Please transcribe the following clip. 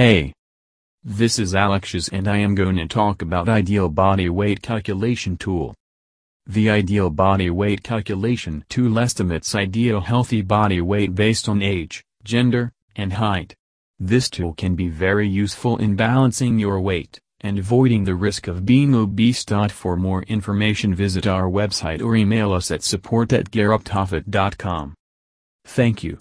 Hey. This is Alexis and I am going to talk about Ideal Body Weight Calculation Tool. The Ideal Body Weight Calculation Tool estimates ideal healthy body weight based on age, gender, and height. This tool can be very useful in balancing your weight and avoiding the risk of being obese. For more information visit our website or email us at support at Thank you.